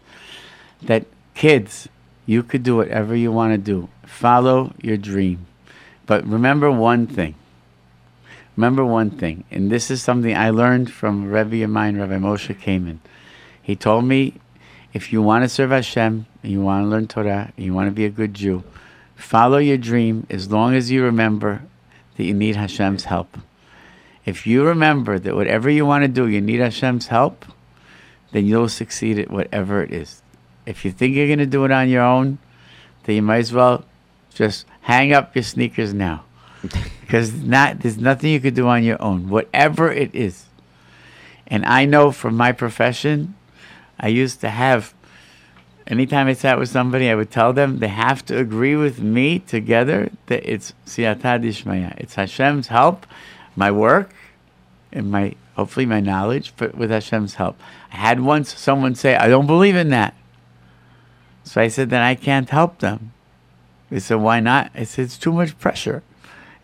that kids, you could do whatever you want to do. Follow your dream. But remember one thing. Remember one thing. And this is something I learned from Rebbe of mine, Rabbi Moshe Kamen. He told me if you want to serve Hashem, you want to learn Torah, you want to be a good Jew, follow your dream as long as you remember that you need Hashem's help. If you remember that whatever you want to do, you need Hashem's help, then you'll succeed at whatever it is. If you think you're going to do it on your own, then you might as well just hang up your sneakers now. Because not there's nothing you could do on your own, whatever it is. And I know from my profession, I used to have anytime I sat with somebody, I would tell them they have to agree with me together that it's siyata dishmaya. It's Hashem's help, my work, and my hopefully my knowledge, but with Hashem's help. I had once someone say, I don't believe in that. So I said, then I can't help them. They said, why not? I said, it's too much pressure.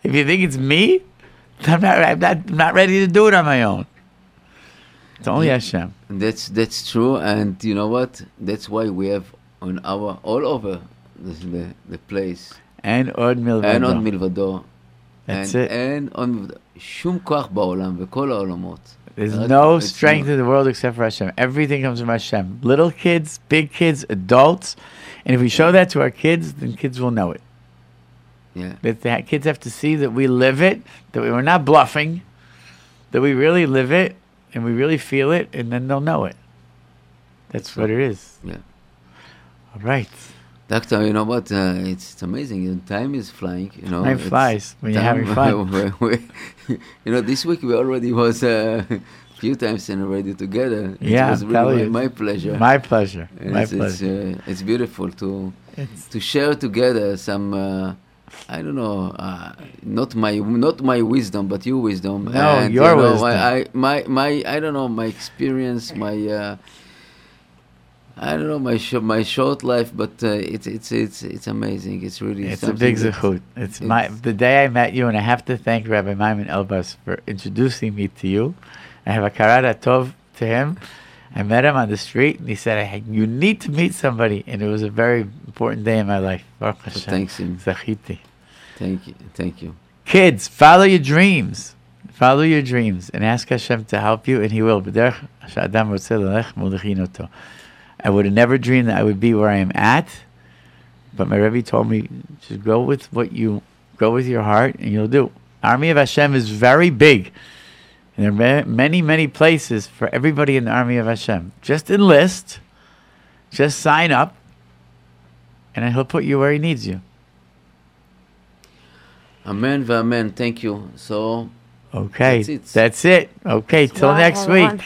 If you think it's me, I'm not, I'm not, I'm not ready to do it on my own. It's only Hashem. That's that's true, and you know what? That's why we have on our all over the the, the place And Od Milvado. אין עוד מלבדו. That's אין- it. אין עוד מלבדו. שום כוח בעולם, בכל העולמות. There's רק- no it's strength not- in the world except for Hashem. Everything comes from Hashem. Little kids, big kids, adults. And if we show that to our kids, then kids will know it. Yeah. That the kids have to see that we live it, that we, we're not bluffing, that we really live it, and we really feel it, and then they'll know it. That's what it is. Yeah. All right. Doctor, you know what? Uh, it's, it's amazing. Time is flying. You know, Time flies when you're having fun. you know, this week we already was uh, a few times in already together. It Yeah, was really you. my, my pleasure. My pleasure. And My it's, pleasure. It's, uh, it's beautiful to It's- to share together some. I don't know, uh, not my not my wisdom, but your wisdom. No, and, your you know, wisdom. I, I my my I don't know my experience, my. Uh, I don't know my sh- my short life, but uh, it's it's it's it's amazing. It's really It's a big zechut. It's, my the day I met you, and I have to thank Rabbi Maimon Elbas for introducing me to you. I have a karat tov to him. I met him on the street, and he said, I, "You need to meet somebody," and it was a very important day in my life. Baruch Hashem. thanks him. Zechiti. Thank you, thank you. Kids, follow your dreams. Follow your dreams and ask Hashem to help you, and He will. B'derech she'adam rotzeh lelech molechin. I would have never dreamed that I would be where I am at, but my Rebbe told me just go with what you go with your heart, and you'll do. Army of Hashem is very big. And there are many, many places for everybody in the Army of Hashem. Just enlist, just sign up, and He'll put you where He needs you. Amen, amen. Thank you. So Okay, That's it. that's it. Okay, till next hold on. week.